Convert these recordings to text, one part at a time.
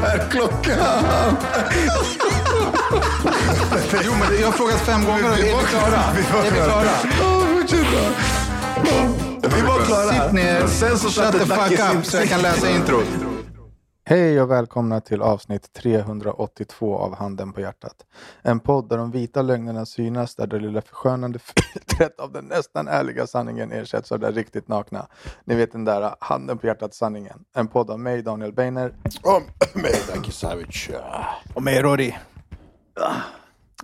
Vad är klockan? Jo, men jag har frågat fem gånger är vi klara? Är vi klara? Vi var klara. Sitt ner, shut the fuck up så jag kan läsa introt. Hej och välkomna till avsnitt 382 av Handen på hjärtat. En podd där de vita lögnerna synas, där det lilla förskönande filtret av den nästan ärliga sanningen ersätts av det riktigt nakna. Ni vet den där Handen på hjärtat-sanningen. En podd av mig, Daniel Beiner. Om mig, Dacke Savage. Och mig, Rory.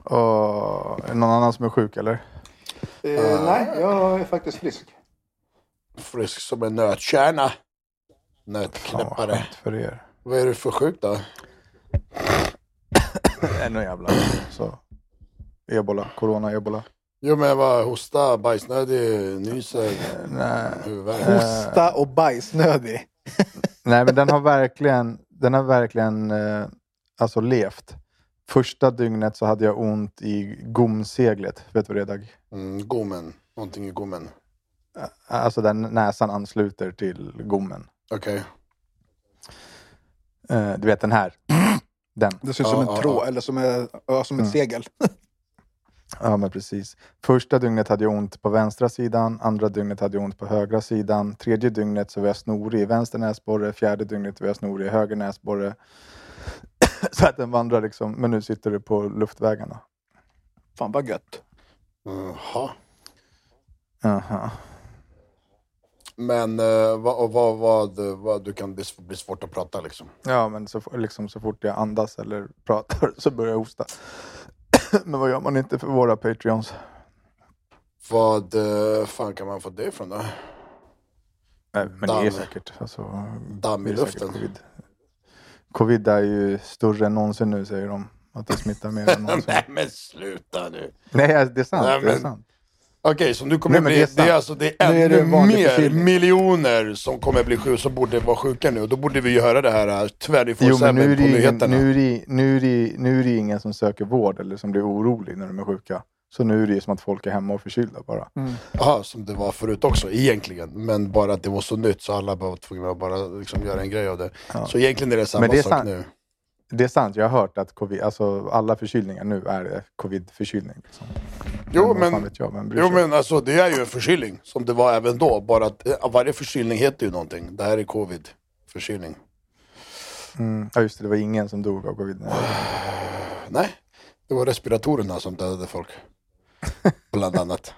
Och är det någon annan som är sjuk eller? Eh, nej, jag är faktiskt frisk. Frisk som en nötkärna. Fan vad Nötknäppare. skönt för er. Vad är du för sjuk då? Ännu jävla så. Ebola, corona, ebola. Jo men jag var hosta, bajsnödig, nyser, Nej. huvudvärk. Hosta och bajsnödig. Nej, men den har verkligen, den har verkligen eh, alltså levt. Första dygnet så hade jag ont i gomseglet. Vet du vad det är Dag? Mm, gommen. Någonting i gommen. Alltså där näsan ansluter till gommen. Okej. Eh, du vet den här. Den. Det ser ut som en tråd, eller som, är, ja, som ett segel. Ja, men precis. Första dygnet hade jag ont på vänstra sidan. Andra dygnet hade jag ont på högra sidan. Tredje dygnet så var jag snorig i vänster näsborre. Fjärde dygnet var jag snorig i höger näsborre. så att den vandrar liksom. Men nu sitter det på luftvägarna. Fan vad gött. Jaha. Aha. Men uh, vad, vad, vad, vad, du kan, det blir svårt att prata liksom. Ja, men så, liksom, så fort jag andas eller pratar så börjar jag hosta. men vad gör man inte för våra Patreons? Vad uh, fan kan man få det ifrån då? Nej, men det Damm. är säkert. Alltså, Damm i det luften. Covid. covid är ju större än någonsin nu säger de. Att det smittar mer än någonsin. Nej men sluta nu. Nej, det är sant. Nej, Det är men- sant. Okej, så nu kommer Nej, bli, det är är alltså det är Nu är ännu vanlig mer förkylning. miljoner som kommer bli sjuka, som borde vara sjuka nu. Då borde vi ju höra det här uh, Jo, men nu är, tvärnivå det på ingen, nyheterna. nu, är det, nu, är det, nu är det ingen som söker vård eller som blir orolig när de är sjuka. Så nu är det ju som att folk är hemma och förkylda bara. Jaha, som det var förut också egentligen. Men bara att det var så nytt så alla var tvungna att bara liksom göra en grej av det. Så egentligen är det samma det är sak nu. Det är sant, jag har hört att covid, alltså, alla förkylningar nu är covid-förkylning. Liksom. Jo men, vet jag, bryr jo men alltså det är ju en förkylning som det var även då. Bara att eh, varje förkylning heter ju någonting. Det här är covid. Förkylning. Mm, ja, just det, det var ingen som dog av covid. Nej, det var respiratorerna som dödade folk. Bland annat.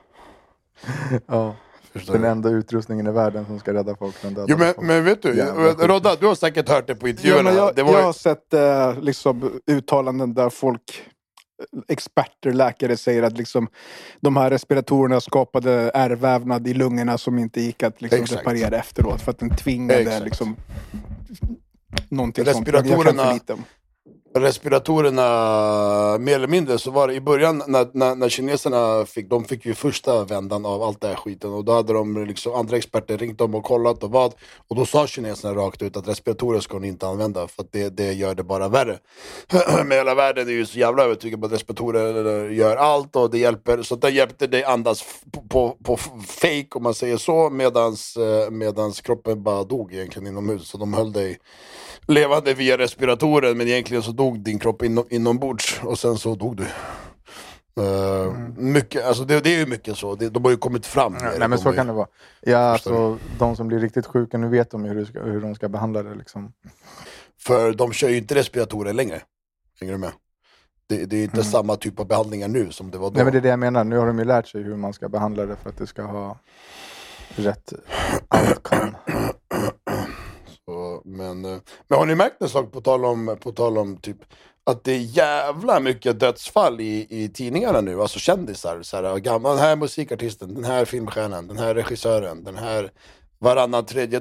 Ja, Förstår den du? enda utrustningen i världen som ska rädda folk från döda Jo men, men vet du. Rodda, du har säkert hört det på Ja, intervjuerna. men jag, det var jag har sett eh, liksom, uttalanden där folk, experter, läkare säger att liksom, de här respiratorerna skapade ärrvävnad i lungorna som inte gick att liksom, Exakt. reparera efteråt. För att den tvingade Exakt. liksom, någonting sånt. Jag- jag kan Respiratorerna- för lite om respiratorerna, mer eller mindre, så var det i början när, när, när kineserna fick, de fick ju första vändan av allt det här skiten. Och då hade de liksom, andra experter ringt dem och kollat och vad. Och då sa kineserna rakt ut att respiratorer ska ni inte använda för att det, det gör det bara värre. Men hela världen är ju så jävla övertygad på att respiratorer eh, gör allt och det hjälper, så det hjälpte dig andas på, på, på fake om man säger så medans, eh, medans kroppen bara dog egentligen inomhus. Så de höll dig levande via respiratoren men egentligen så dog din kropp inom, inombords och sen så dog du. Eh, mycket, alltså det, det är ju mycket så, det, de har ju kommit fram. med Nej men så ju- kan det vara. Ja, alltså, de som blir riktigt sjuka, nu vet de hur, de ska, hur de ska behandla det. Liksom. För de kör ju inte respiratorer längre. Hänger du med? Det, det är inte samma typ av behandlingar nu som det var då. Nej men det är det jag menar, nu har de ju lärt sig hur man ska behandla det för att det ska ha rätt outcome. Men, eh, men har ni märkt en sak på tal om, på tal om typ att det är jävla mycket dödsfall i, i tidningarna nu, alltså kändisar. Så här, gamla, den här musikartisten, den här filmstjärnan, den här regissören, den här varannan tredje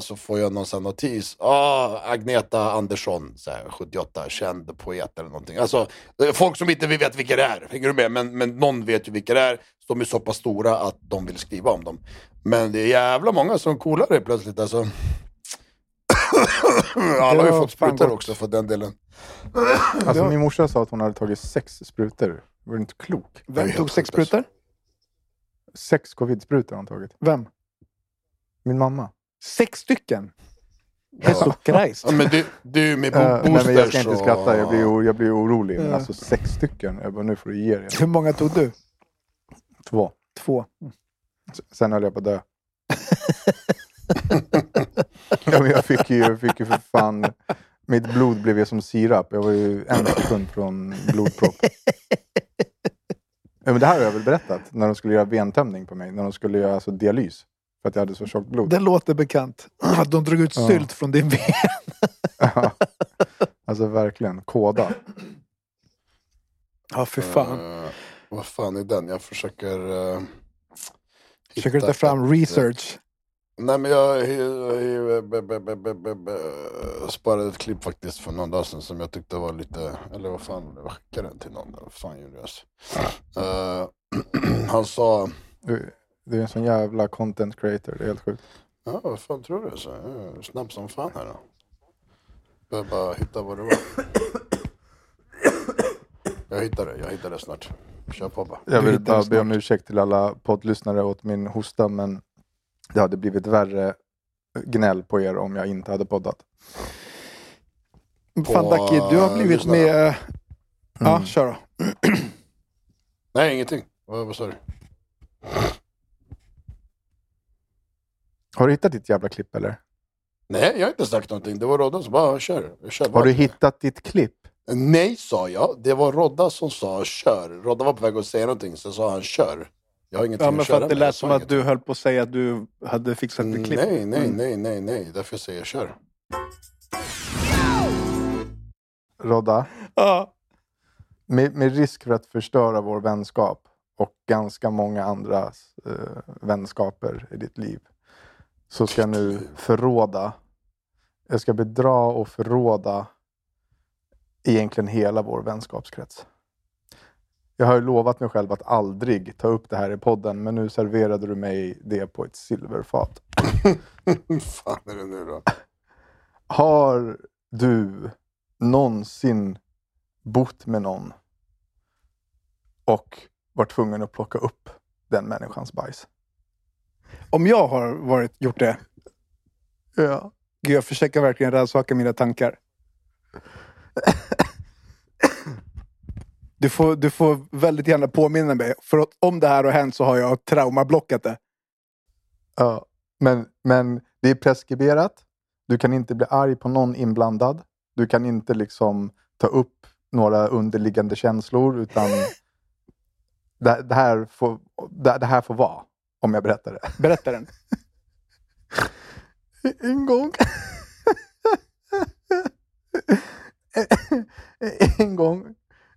Så får jag någon sån notis. Ah, Agneta Andersson, så här, 78, känd poet eller någonting. Alltså, är folk som inte vi vet vilka det är, hänger du med? Men, men någon vet ju vilka det är. De är så pass stora att de vill skriva om dem. Men det är jävla många som coolar det plötsligt alltså. Alla har ju fått sprutor också för den delen. Alltså min morsa sa att hon hade tagit sex sprutor. Var du inte klok? Vem tog sex alltså. sprutor? Sex covid-sprutor har hon tagit. Vem? Min mamma. Sex stycken? Jesus Christ. Ja, men är ju med bo- Uh, nej, men jag ska inte boosters skratta, jag blir, jag blir orolig. Men alltså sex stycken, jag bara, nu får du ge dig. Hur många tog du? Två. Två. Sen höll jag på att dö. ja, men jag, fick ju, jag fick ju för fan... Mitt blod blev ju som sirap. Jag var ju en sekund från blodpropp. Ja, men det här har jag väl berättat. När de skulle göra ventömning på mig. När de skulle göra alltså, dialys. För att jag hade så tjockt blod. Det låter bekant. Att de drog ut Ja. sylt från din ven. Ja. alltså verkligen. Kåda. Ja, för fan. Eh, vad fan är den? Jag försöker... Uh, Försöker du ta fram research? Nej men jag, jag, sparade ett klipp faktiskt för någon dag sedan som jag tyckte var lite, eller vad fan, jag skickade den till någon. Vad fan gjorde jag? Eh, han sa, Du, du är en sån jävla content creator. Det är helt sjukt. ja vad fan tror du? Så, jag är snabb som fan här då. Jag bara hitta vad det var. Jag hittade det, jag hittade det snart. Kör på bara. Jag vill hittar bara be om ursäkt till alla poddlyssnare åt min hosta. Men det hade blivit värre gnäll på er om jag inte hade poddat. Fan Daki, du har blivit lyssna. med... Ja, Mm. kör då. Nej ingenting. Vad sa du? Har du hittat ditt jävla klipp eller? Nej jag har inte sagt någonting. Det var Rodda som bara, kör. kör Har du hittat ditt klipp? Nej sa jag. Det var Rodda som sa kör. Rodda var på väg att säga någonting, så sa han kör. Jag har ingenting Ja, men att för köra att det lät som att du höll på att säga att du hade fixat ett klipp. Nej, nej, Mm. nej, nej, nej. Därför säger jag kör. Rodda, Ja. med, med risk för att förstöra vår vänskap och ganska många andra eh, vänskaper i ditt liv. Så ska jag nu förråda. Jag ska bedra och förråda egentligen hela vår vänskapskrets. Jag har ju lovat mig själv att aldrig ta upp det här i podden, men nu serverade du mig det på ett silverfat. fan är det nu då? Har du någonsin bott med någon och varit tvungen att plocka upp den människans bajs? Om jag har varit, gjort det, Ja. gud, jag försöker verkligen rannsaka mina tankar. Du får, du får väldigt gärna påminna mig. För att om det här har hänt så har jag traumablockat det. ja. Men, men det är preskriberat. Du kan inte bli arg på någon inblandad. Du kan inte liksom ta upp några underliggande känslor utan det, det, här får, det, det här får vara om jag berättar det. Berätta den. En gång. en gång.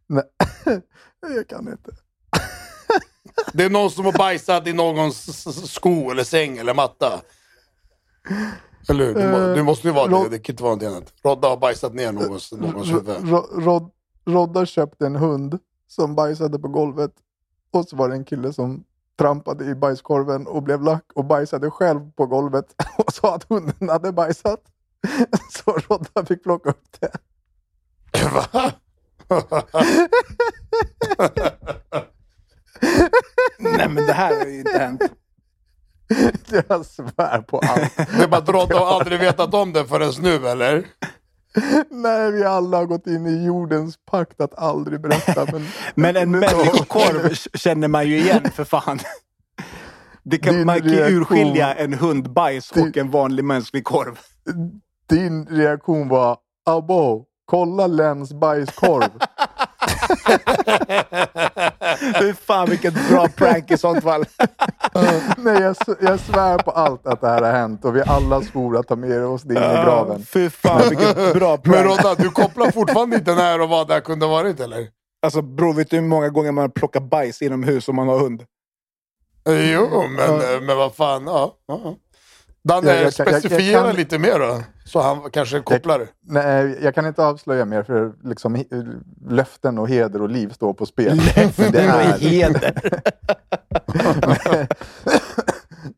Nej, jag kan inte. Det är någon som har bajsat i någons sko eller säng eller matta. Eller hur? Må, det måste ju vara det. Rod- Det kan inte vara något annat. Rodda har bajsat ner någons, någons huvud. Ro- Rod, Rodda köpte en hund som bajsade på golvet. Och så var det en kille som trampade i bajskorven och blev lack och bajsade själv på golvet och sa att hunden hade bajsat. Så Rodda fick plocka upp det. Va? Nej men det här har ju inte hänt. Jag svär på allt. Det är bara att Rodda har aldrig vetat om det förrän nu eller? Nej, vi alla har gått in i jordens pakt att aldrig berätta. Men, Men en människokorv känner man ju igen för fan. Det kan, Din man kan reaktion- urskilja en hundbajs och Din- en vanlig mänsklig korv. din reaktion var abo, kolla Lens bajskorv. Fy fan vilket bra prank i sånt fall. Nej, jag, jag svär på allt att det här har hänt och vi alla svor att ta med oss det in i graven. Fy fan vilket bra Men prank. Rodda, du kopplar fortfarande inte när och vad det här kunde varit eller? Alltså bror, vet du hur många gånger man plockar bajs inomhus om man har hund? Jo, men, men vad fan. Ja, ja. Danne, Jag- jag jag- kan- lite mer då. Så han kanske kopplar. Nej, jag kan inte avslöja mer för liksom, löften och heder och liv står på spel. Men det är, heder.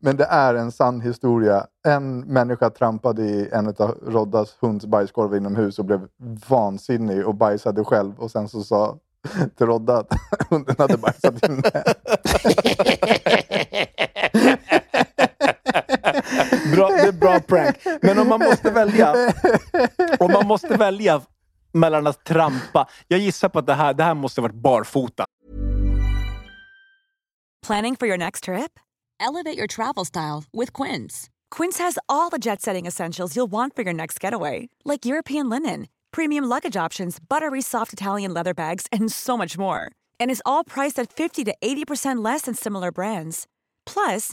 men det är en sann historia. En människa trampade i en av Roddas hunds bajskorv inomhus och blev vansinnig och bajsade själv. Och sen så sa till Rodda att hunden hade bajsat inne. Bra, det är bra prank. Men om man måste välja. Om man måste välja mellan att trampa. Jag gissar på att det här, det här måste ha varit barfota. Planning for your next trip? Elevate your travel style with Quince. Quince has all the jet setting essentials you'll want for your next getaway, like European linen, premium luggage options, buttery soft Italian leather bags, and so much more. And is all priced at 50 to 80% less than similar brands. Plus,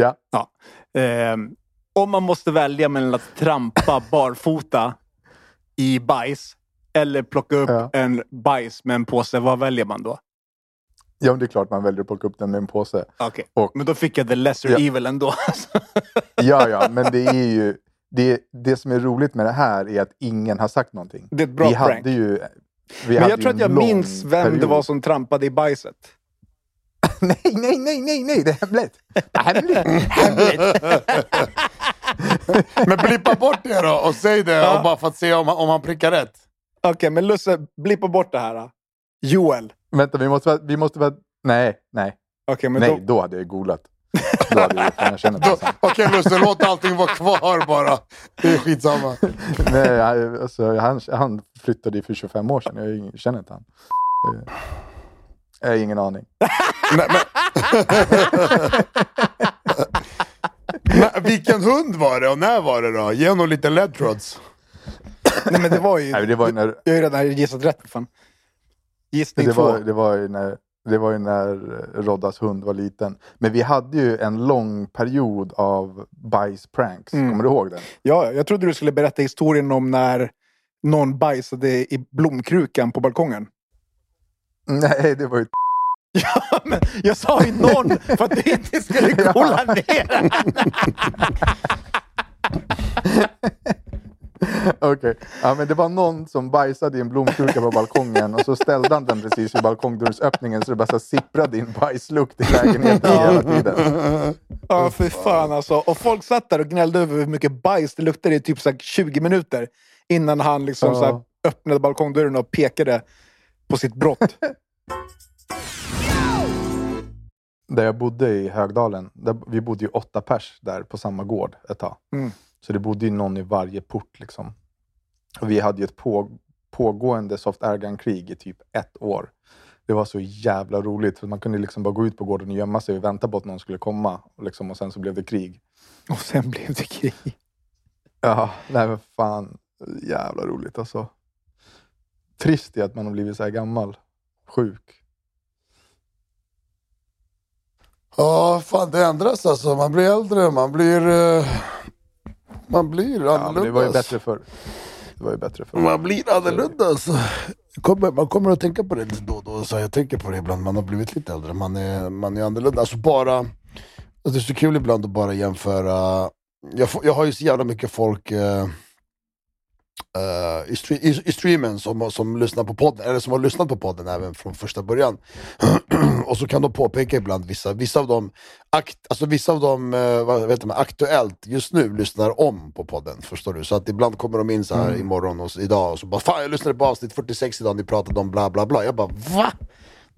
Ja. Ja. Ehm, om man måste välja mellan att trampa barfota i bajs eller plocka upp Ja. en bajs med en påse, vad väljer man då? ja, men det är klart man väljer att plocka upp den med en påse. Okej, Och- men då fick jag the lesser Ja. evil ändå. Ja, ja, men det är ju... Det, det som är roligt med det här är att ingen har sagt någonting. Det är ett bra vi prank. hade ju... Vi men hade jag tror att jag minns vem det period. var som trampade i bajset. Nej, nej, nej, nej, nej, det är hemligt. Det är hemligt. hemligt. Men blippa bort det då och säg det Ja. och bara för att se om, han- om han prickar rätt. Okej, men Lusse, blippa bort det här. Då. Joel. Vänta, vi måste, vi måste vara... Nej, nej, Okej, men nej, då... då hade jag googlat. Då hade jag, jag känner Då-. Okej Lusse, låt allting vara kvar bara. Det är skitsamma. Nej, alltså, han, han flyttade ju för 25 år sedan. Jag känner inte han. Eh, Jag har ingen aning. Nej, men... Men vilken hund var det och när var det då? Ge honom lite ledtrots. Nej, men det var ju... Nej, det var ju när, Jag har ju redan gissat rätt. Fan. Gissning det två. var, det var ju när, det var ju när Roddas hund var liten. Men vi hade ju en lång period av bajspranks. Mm. Kommer du ihåg den? Ja, jag trodde du skulle berätta historien om när någon bajsade i blomkrukan på balkongen. Nej, det var ju... Ja, men jag sa ju någon för att du inte skulle kolla ner. Okej. Ja, men det var någon som bajsade i en blomkruka på balkongen och så ställde han den precis vid balkongdörrsöppningen så det bara så sipprade in bajslukt i lägenheten hela tiden. Ja, för fan alltså. Och folk satt där och gnällde över hur mycket bajs det luktade i typ så här 20 minuter innan han liksom Ja. så öppnade balkongdörren och pekade på sitt brott. Där jag bodde i Högdalen, där, vi bodde ju åtta pers där på samma gård ett tag. Mm. Så det bodde ju någon i varje port liksom. Och vi hade ju ett på, pågående soft airgun-krig i typ ett år. Det var så jävla roligt. För man kunde liksom bara gå ut på gården och gömma sig och vänta på att någon skulle komma. Och, liksom, och sen så blev det krig. Och sen blev det krig. Ja, nej men fan. Jävla roligt alltså. Trist i att man har blivit så här gammal. Sjuk. Ja, fan det ändras alltså. Man blir äldre, man blir... eh, man blir Ja, annorlunda. men det var ju bättre förr. Det var ju bättre förr. Man blir annorlunda alltså. Kommer, man kommer att tänka på det lite då och då. Så jag tänker på det ibland, man har blivit lite äldre. Man är, man är annorlunda. Alltså bara... Alltså det är så kul ibland att bara jämföra. Jag, får, jag har ju så jävla mycket folk eh, eh, i, i, i streamen som, som lyssnar på podden, eller som har lyssnat på podden även från första början. och så kan de påpeka ibland vissa, vissa av dem, akt, alltså vissa av dem eh, vad vet man, aktuellt just nu lyssnar om på podden. Förstår du? Så att ibland kommer de in så här imorgon och så, idag och så bara Fan jag lyssnade på avsnitt 46 idag, ni pratade om bla bla bla. Jag bara VA?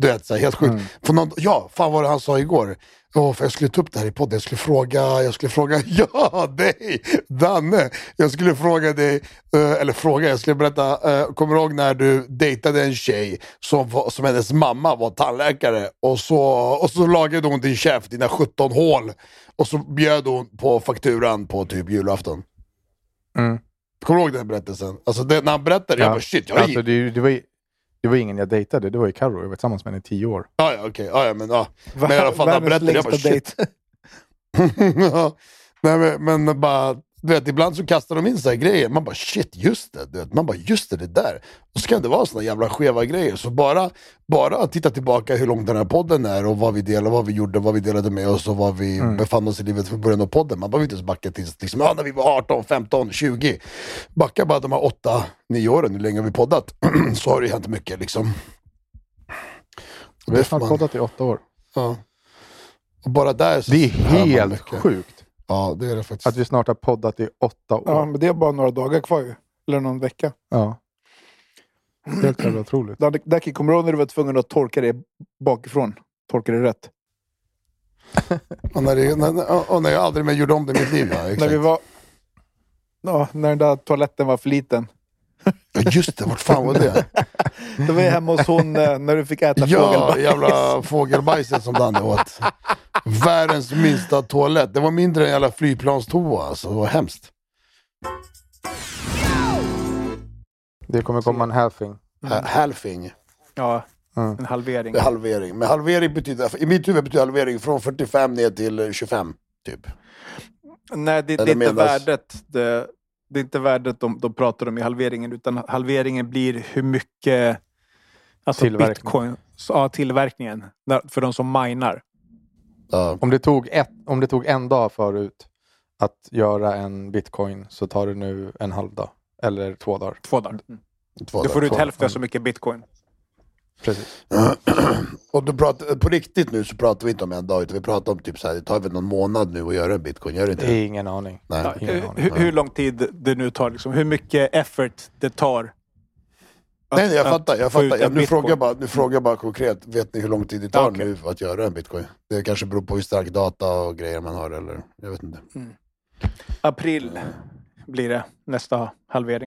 Du vet, så här, helt sjukt. För någon, ja, fan vad det han sa igår? Åh, för jag skulle ta upp det här i podden, jag skulle fråga, jag skulle fråga, ja dig, Danne! Jag skulle fråga dig, eh, eller fråga, jag skulle berätta, uh, kommer du ihåg när du dejtade en tjej som, som hennes mamma var tandläkare och så, och så lagade hon din käft, dina 17 hål, och så bjöd hon på fakturan på typ julafton. Mm. Kommer du ihåg den berättelsen? Alltså det, när han berättade, jag bara shit, jag alltså, det, det, var det var ingen jag dejtade, det var ju Carro. Jag var tillsammans med henne i tio år. Ja, ja, okej. Ja, ja, men, ja. men i alla fall, när han berättade, jag bara shit. Nej, men, men bara, du vet, ibland så kastar de in så grejer, man bara shit, just det. Du vet, man bara just det, det där. Och så kan det vara såna jävla skeva grejer. Så bara, bara att titta tillbaka hur lång den här podden är och vad vi delade, vad vi gjorde, vad vi delade med oss och vad vi befann oss i livet från början av podden. Man behöver inte ens backa tills liksom, ja, när vi var 18, 15, 20. Backa bara de här 8, 9 åren, hur länge har vi poddat? så har det ju hänt mycket liksom. Vi har snart poddat i åtta år. Ja. Och bara där så Det är helt sjukt Ja, det är det faktiskt. att vi snart har poddat i åtta år. Ja, men det är bara några dagar kvar ju. Eller någon vecka. Ja. Helt jävla otroligt. Där kommer du ihåg när du var tvungen att torka det bakifrån? Torka det rätt. Och när, det, när- och när jag aldrig mer gjorde om det i mitt liv. Ja, exakt. När vi var... Ja, när den där toaletten var för liten. Ja, just det, vart fan var det? Då var hemma hos hon eh, när du fick äta ja, fågelbajs. jävla fågelbajset som Danne åt. Världens minsta toalett. Det var mindre än en jävla flygplanstoa. Alltså, det var hemskt. Det kommer komma en halving. Mm. Halving. Ja, Mm. en halvering. Det är halvering. Men halvering betyder, i mitt huvud betyder halvering från 45 ner till 25. Typ. Nej, det, det är inte värdet. Det, det är inte värdet de, de pratar om i halveringen, utan halveringen blir hur mycket alltså Tillverkning. bitcoin, ja, tillverkningen, för de som minar. Ja. Om det, tog ett, om det tog en dag förut att göra en bitcoin så tar det nu en halv dag. Eller två dagar. Två dagar. Två Du får dagar. ut hälften så mycket bitcoin. Precis. Och du pratar, på riktigt nu så pratar vi inte om en dag, utan vi pratar om typ så här, det tar väl någon månad nu att göra en bitcoin, gör det inte? Det är ingen aning. Nej. Ja, Ingen hur, aning. hur, hur lång tid det nu tar, liksom, hur mycket effort det tar. att- Nej, nej, jag att fattar. Jag fattar. Jag, nu, frågar jag bara, nu frågar jag bara konkret, vet ni hur lång tid det tar okej. nu att göra en bitcoin? Det kanske beror på hur stark data och grejer man har, eller jag vet inte. April blir det nästa halvering.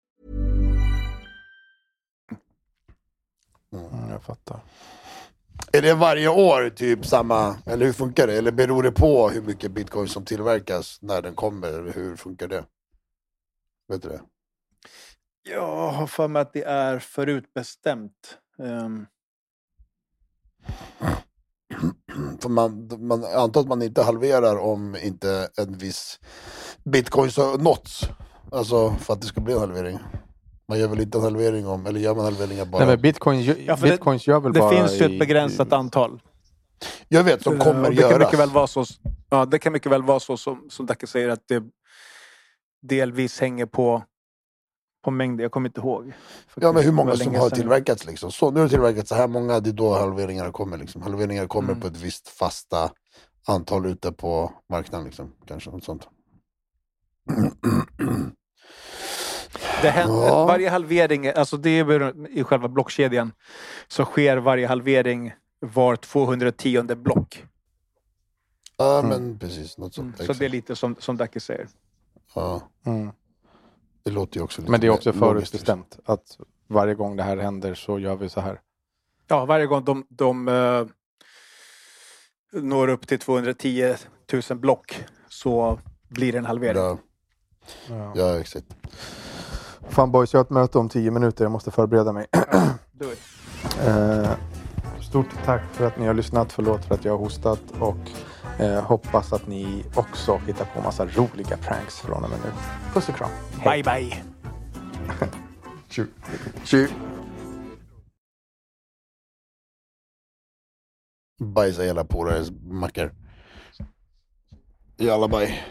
Mm, jag fattar. Är det varje år typ samma, eller hur funkar det? Eller beror det på hur mycket bitcoin som tillverkas när den kommer? Eller hur funkar det? Vet du det? Jag har för mig att det är förutbestämt. Um, För man, man antar att man inte halverar om inte en viss bitcoins har nåtts. Alltså för att det ska bli en halvering. Man gör väl inte en halvering om, eller gör man halveringar bara? Nej, men bitcoin, ju- Ja, för det- bitcoins gör väl det bara finns ju i- ett begränsat antal. Jag vet, som Eh, kommer det kan göras. mycket väl vara så, ja, det kan mycket väl vara så som, som Dacke säger att det delvis hänger på, på mängden. Jag kommer inte ihåg. Ja men hur Det många som har sedan. tillverkats liksom. Så nu har det tillverkats så här många, det är då halveringarna kommer liksom. Halveringar kommer Mm. på ett visst fasta antal ute på marknaden liksom. Kanske något sånt. Det händer, Ja. Varje halvering, alltså det är i själva blockkedjan, så sker varje halvering var 210 block. Ja Mm. men precis, något sånt. Så exakt. det är lite som, som Dacke säger. ja, Mm. det låter ju också lite Men det är också förutbestämt att varje gång det här händer så gör vi så här. Ja, varje gång de, de eh, når upp till 210 000 block så blir det en halvering. Ja, Ja. ja exakt. Fan boys, jag har ett möte om tio minuter. Jag måste förbereda mig. Eh, stort tack för att ni har lyssnat. Förlåt för att jag har hostat. Och eh, hoppas att ni också hittar på massa roliga pranks från och med nu. Puss och kram. Bye bye. Tju. Tju. Bajsa hela polares mackor. Jalla baj.